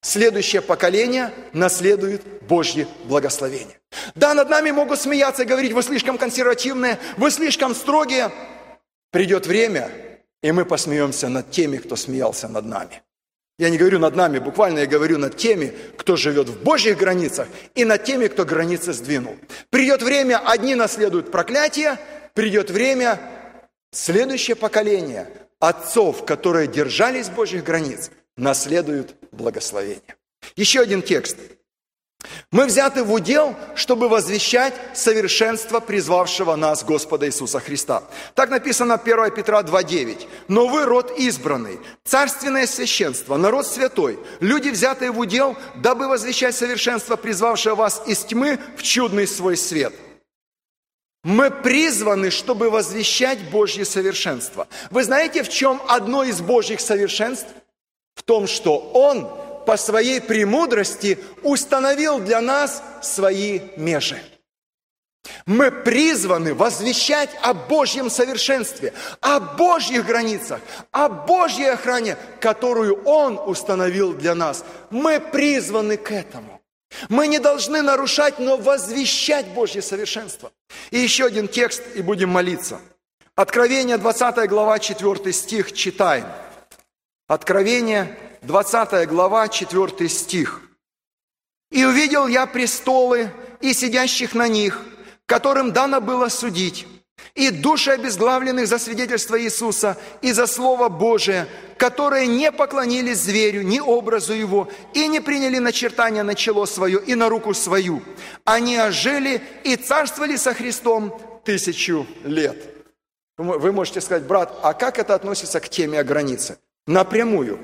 Следующее поколение наследует Божье благословение. Да, над нами могут смеяться и говорить, вы слишком консервативные, вы слишком строгие. Придет время, и мы посмеемся над теми, кто смеялся над нами. Я не говорю над нами, буквально я говорю над теми, кто живет в Божьих границах, и над теми, кто границы сдвинул. Придет время, одни наследуют проклятие, придет время, следующее поколение отцов, которые держались Божьих границ, наследуют благословение. Еще один текст – мы взяты в удел, чтобы возвещать совершенство призвавшего нас Господа Иисуса Христа. Так написано 1 Петра 2.9. «Но вы род избранный, царственное священство, народ святой, люди, взятые в удел, дабы возвещать совершенство призвавшего вас из тьмы в чудный свой свет». Мы призваны, чтобы возвещать Божье совершенство. Вы знаете, в чем одно из Божьих совершенств? В том, что Он – по своей премудрости установил для нас свои межи. Мы призваны возвещать о Божьем совершенстве, о Божьих границах, о Божьей охране, которую Он установил для нас. Мы призваны к этому. Мы не должны нарушать, но возвещать Божье совершенство. И еще один текст, и будем молиться. Откровение, 20 глава, 4 стих, читаем. Откровение, 20 глава, 4 стих. «И увидел я престолы и сидящих на них, которым дано было судить, и души обезглавленных за свидетельство Иисуса и за Слово Божие, которые не поклонились зверю, ни образу его, и не приняли начертания на чело свое и на руку свою. Они ожили и царствовали со Христом тысячу лет». Вы можете сказать, брат, а как это относится к теме о границе? Напрямую.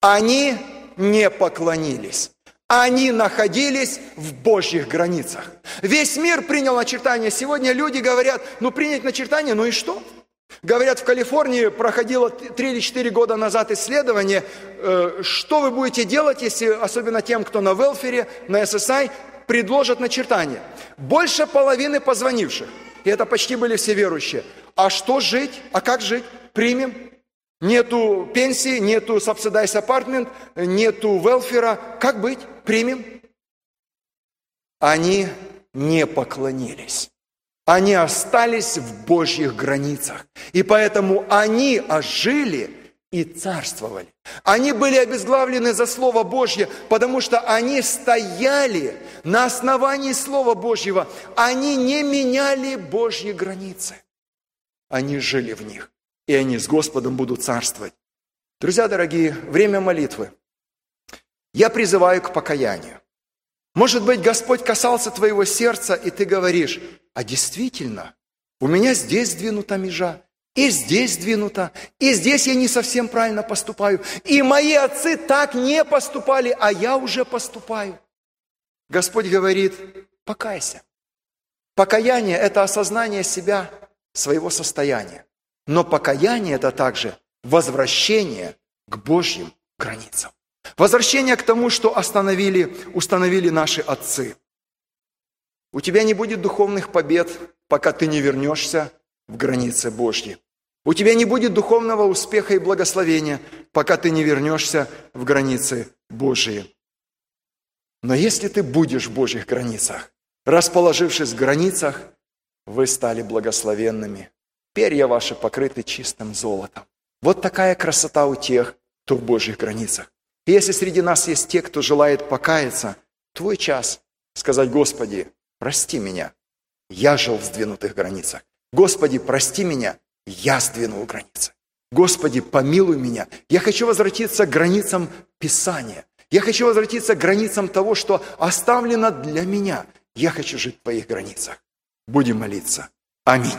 Они не поклонились. Они находились в Божьих границах. Весь мир принял начертание. Сегодня люди говорят, ну принять начертание, ну и что? Говорят, в Калифорнии проходило 3 или 4 года назад исследование, э, что вы будете делать, если, особенно тем, кто на велфере, на SSI, предложат начертание. Больше половины позвонивших, и это почти были все верующие. А что жить? А как жить? Примем? Нету пенсии, нету subsidized apartment, нету велфера. Как быть? Примем. Они не поклонились. Они остались в Божьих границах. И поэтому они ожили и царствовали. Они были обезглавлены за Слово Божье, потому что они стояли на основании Слова Божьего. Они не меняли Божьи границы. Они жили в них, и они с Господом будут царствовать. Друзья дорогие, время молитвы. Я призываю к покаянию. Может быть, Господь касался твоего сердца, и ты говоришь, а действительно, у меня здесь сдвинута межа, и здесь сдвинута, и здесь я не совсем правильно поступаю. И мои отцы так не поступали, а я уже поступаю. Господь говорит, покайся. Покаяние – это осознание себя, своего состояния. Но покаяние – это также возвращение к Божьим границам. Возвращение к тому, что остановили, установили наши отцы. У тебя не будет духовных побед, пока ты не вернешься в границы Божьи. У тебя не будет духовного успеха и благословения, пока ты не вернешься в границы Божьи. Но если ты будешь в Божьих границах, расположившись в границах, вы стали благословенными. Перья ваши покрыты чистым золотом. Вот такая красота у тех, кто в Божьих границах. И если среди нас есть те, кто желает покаяться, твой час сказать, Господи, прости меня, я жил в сдвинутых границах. Господи, прости меня, я сдвинул границы. Господи, помилуй меня. Я хочу возвратиться к границам Писания. Я хочу возвратиться к границам того, что оставлено для меня. Я хочу жить в Твоих границах. Будем молиться. Аминь.